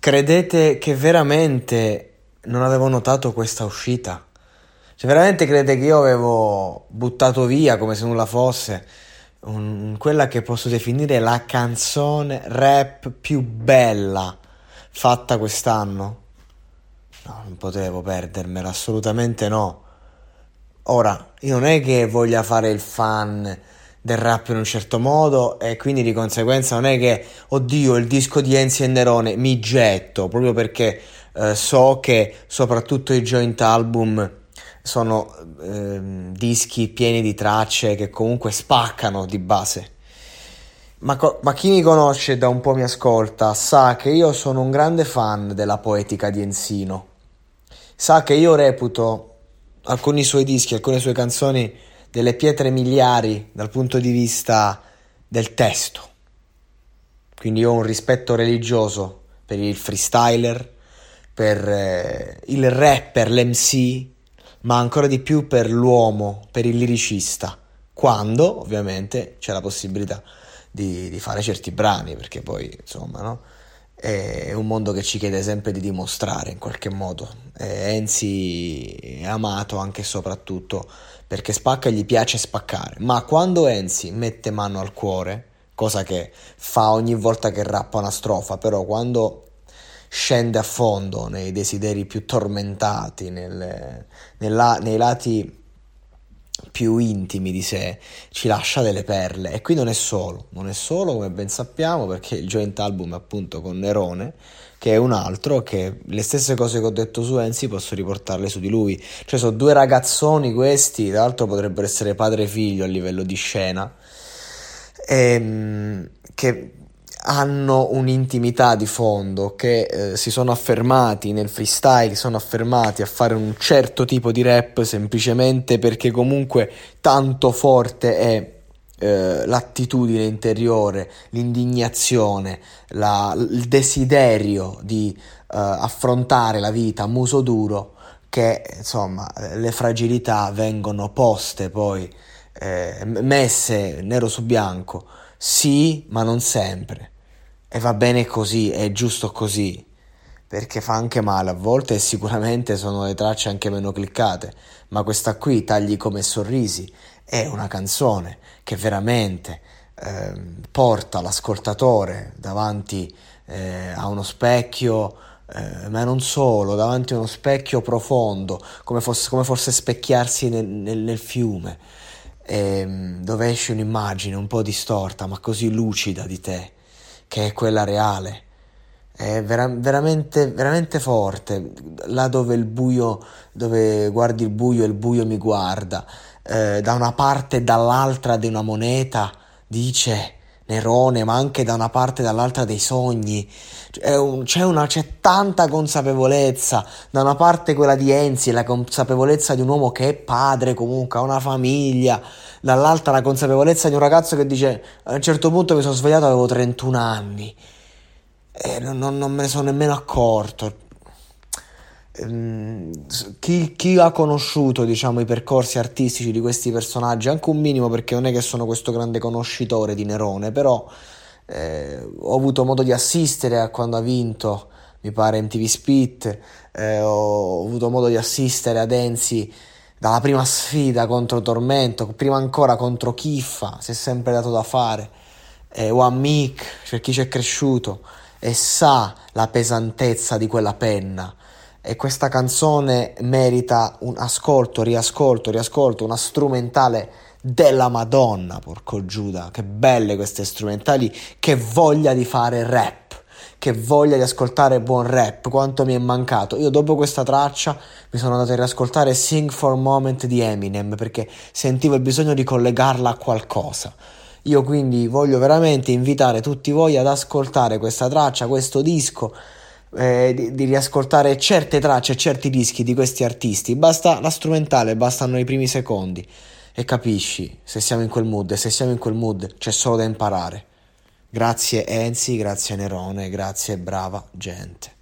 Credete che veramente non avevo notato questa uscita? Cioè veramente credete che io avevo buttato via come se nulla fosse un- quella che posso definire la canzone rap più bella fatta quest'anno? No, non potevo perdermela, assolutamente no. Ora, io non è che voglia fare il fan del rap in un certo modo e quindi di conseguenza non è che, oddio, il disco di Enzi e Nerone mi getto, proprio perché eh, so che soprattutto i joint album sono ehm, dischi pieni di tracce che comunque spaccano di base. Ma, co- ma chi mi conosce da un po' mi ascolta sa che io sono un grande fan della poetica di Enzino. Sa che io reputo alcuni suoi dischi, alcune sue canzoni delle pietre miliari dal punto di vista del testo. Quindi ho un rispetto religioso per il freestyler, per eh, il rapper, l'MC, ma ancora di più per l'uomo, per il liricista, quando ovviamente c'è la possibilità di, di fare certi brani, perché poi insomma no? È un mondo che ci chiede sempre di dimostrare in qualche modo. Enzi è amato anche e soprattutto perché spacca e gli piace spaccare, ma quando Enzi mette mano al cuore, cosa che fa ogni volta che rappa una strofa, però quando scende a fondo nei desideri più tormentati, nelle, nella, nei lati più intimi di sé, ci lascia delle perle. E qui non è solo, non è solo come ben sappiamo, perché il joint album è appunto con Nerone, che è un altro che le stesse cose che ho detto su Enzi posso riportarle su di lui. Cioè sono due ragazzoni questi, tra l'altro potrebbero essere padre e figlio a livello di scena, ehm, che hanno un'intimità di fondo, che eh, si sono affermati nel freestyle, sono affermati a fare un certo tipo di rap semplicemente perché comunque tanto forte è eh, l'attitudine interiore, l'indignazione, la, il desiderio di eh, affrontare la vita a muso duro che insomma le fragilità vengono poste poi eh, messe nero su bianco. Sì ma non sempre e va bene così è giusto così perché fa anche male. A volte e sicuramente sono le tracce anche meno cliccate ma questa qui tagli come sorrisi è una canzone che veramente eh, porta l'ascoltatore davanti eh, a uno specchio, eh, ma non solo, davanti a uno specchio profondo, come fosse, come fosse specchiarsi nel, nel, nel fiume, ehm, dove esce un'immagine un po' distorta, ma così lucida di te, che è quella reale. È vera- veramente, veramente forte, là dove il buio, dove guardi il buio e il buio mi guarda eh, da una parte e dall'altra di una moneta, dice Nerone, ma anche da una parte e dall'altra dei sogni. Un, c'è, una, c'è tanta consapevolezza, da una parte quella di Enzi, la consapevolezza di un uomo che è padre comunque, ha una famiglia, dall'altra la consapevolezza di un ragazzo che dice a un certo punto mi sono svegliato avevo 31 anni. e non, non me ne sono nemmeno accorto. Ehm, chi, chi, ha conosciuto diciamo, i percorsi artistici di questi personaggi, anche un minimo perché non è che sono questo grande conoscitore di Nerone, però eh, ho avuto modo di assistere a quando ha vinto, mi pare, MTV Spit, eh, ho avuto modo di assistere ad Enzi dalla prima sfida contro Tormento, prima ancora contro Kiffa, si è sempre dato da fare, eh, One Mic, per chi ci è cresciuto e sa la pesantezza di quella penna. E questa canzone merita un ascolto, riascolto, riascolto, una strumentale della Madonna, porco Giuda, che belle queste strumentali, che voglia di fare rap che voglia di ascoltare buon rap, quanto mi è mancato. Io dopo questa traccia mi sono andato a riascoltare Sing for a Moment di Eminem perché sentivo il bisogno di collegarla a qualcosa. Io quindi voglio veramente invitare tutti voi ad ascoltare questa traccia, questo disco, eh, di, di, riascoltare certe tracce, certi dischi di questi artisti. Basta la strumentale, bastano i primi secondi e capisci se siamo in quel mood e se siamo in quel mood c'è solo da imparare. Grazie Enzi, grazie Nerone, grazie brava gente.